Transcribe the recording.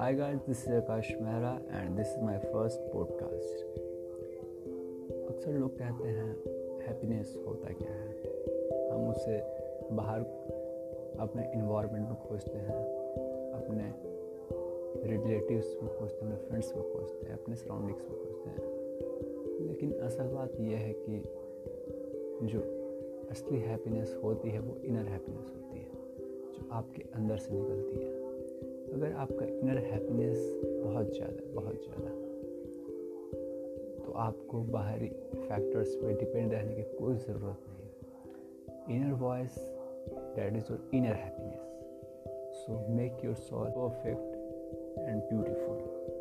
Hi guys, this is Akash Mehra and this is my first podcast. अक्सर लोग कहते हैं हैप्पीनेस होता क्या है? हम उसे बाहर अपने इन्वायरमेंट में खोजते हैं अपने रिलेटिव्स में खोजते हैं अपने फ्रेंड्स में खोजते हैं अपने सराउंडिंग्स में खोजते हैं। लेकिन असल बात यह है कि जो असली हैप्पीनेस होती है वो इनर हैप्पीनेस होती है जो आपके अंदर से निकलती है। आपका इनर हैप्पीनेस बहुत ज़्यादा बहुत ज़्यादा। तो आपको बाहरी फैक्टर्स पे डिपेंड रहने की कोई ज़रूरत नहीं। Inner voice that is your inner happiness so make your soul perfect and beautiful